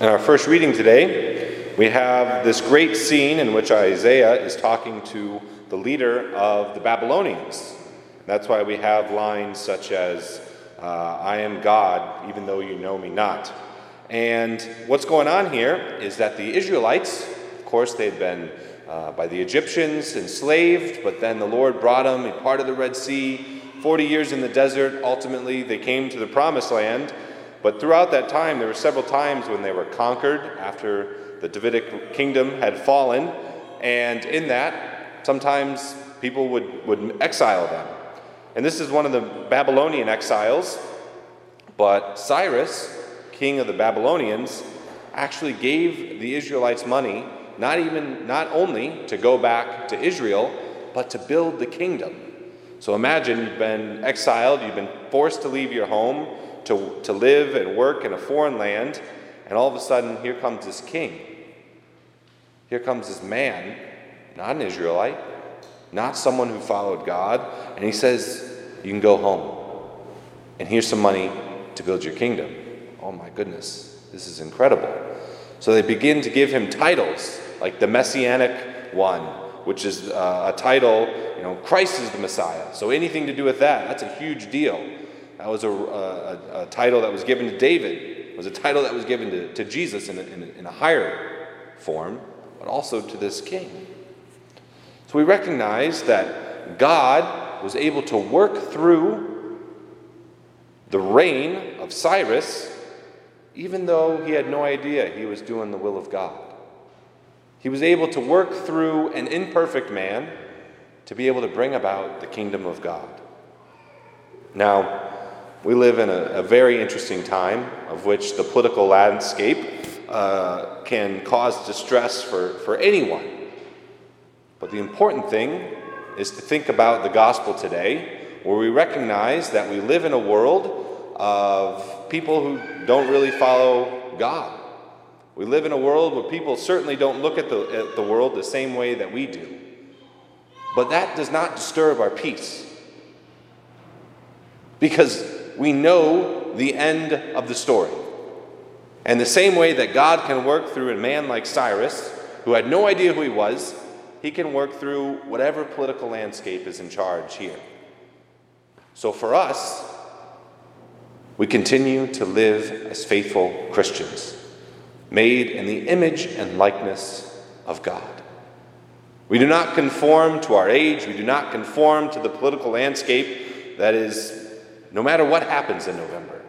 In our first reading today, we have this great scene in which Isaiah is talking to the leader of the Babylonians. That's why we have lines such as, uh, I am God, even though you know me not. And what's going on here is that the Israelites, of course, they'd been uh, by the Egyptians enslaved, but then the Lord brought them, he parted the Red Sea, 40 years in the desert. Ultimately, they came to the promised land. But throughout that time, there were several times when they were conquered after the Davidic kingdom had fallen. And in that, sometimes people would, would exile them. And this is one of the Babylonian exiles. But Cyrus, king of the Babylonians, actually gave the Israelites money, not even not only to go back to Israel, but to build the kingdom. So imagine you've been exiled, you've been forced to leave your home, to, to live and work in a foreign land, and all of a sudden, here comes this king. Here comes this man, not an Israelite, not someone who followed God, and he says, You can go home. And here's some money to build your kingdom. Oh my goodness, this is incredible. So they begin to give him titles, like the Messianic one, which is uh, a title, you know, Christ is the Messiah. So anything to do with that, that's a huge deal. That was a, a, a, title that was given to David. It was a title that was given to, to Jesus in a, in, in a higher form, but also to this king. So we recognize that God was able to work through the reign of Cyrus, even though he had no idea he was doing the will of God. He was able to work through an imperfect man to be able to bring about the kingdom of God. Now, we live in a, a very interesting time of which the political landscape uh, can cause distress for, for anyone. But the important thing is to think about the gospel today, where we recognize that we live in a world of people who don't really follow God. We live in a world where people certainly don't look at the, at the world the same way that we do. But that does not disturb our peace. Because we know the end of the story. And the same way that God can work through a man like Cyrus, who had no idea who he was, he can work through whatever political landscape is in charge here. So for us, we continue to live as faithful Christians, made in the image and likeness of God. We do not conform to our age, we do not conform to the political landscape that is no matter what happens in November.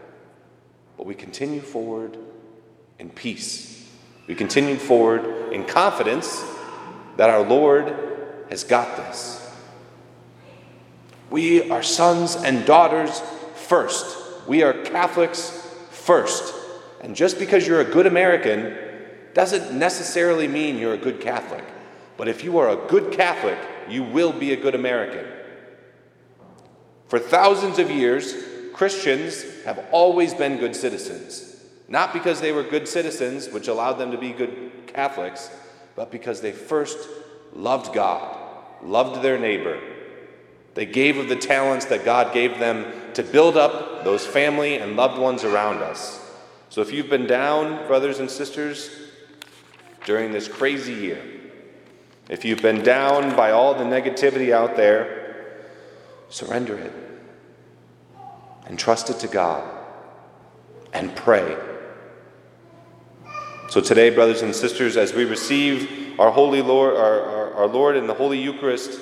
But we continue forward in peace. We continue forward in confidence that our Lord has got this. We are sons and daughters first. We are Catholics first. And just because you're a good American doesn't necessarily mean you're a good Catholic. But if you are a good Catholic, you will be a good American. For thousands of years, Christians have always been good citizens. Not because they were good citizens, which allowed them to be good Catholics, but because they first loved God, loved their neighbor. They gave of the talents that God gave them to build up those family and loved ones around us. So if you've been down, brothers and sisters, during this crazy year, if you've been down by all the negativity out there, Surrender it. And trust it to God. And pray. So today, brothers and sisters, as we receive our Holy Lord, our, our, our Lord in the Holy Eucharist,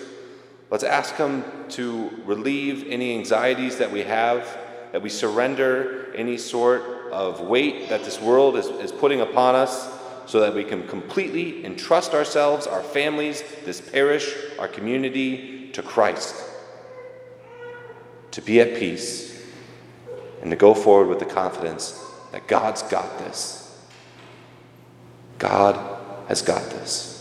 let's ask Him to relieve any anxieties that we have, that we surrender any sort of weight that this world is, is putting upon us, so that we can completely entrust ourselves, our families, this parish, our community to Christ to be at peace, and to go forward with the confidence that God's got this. God has got this.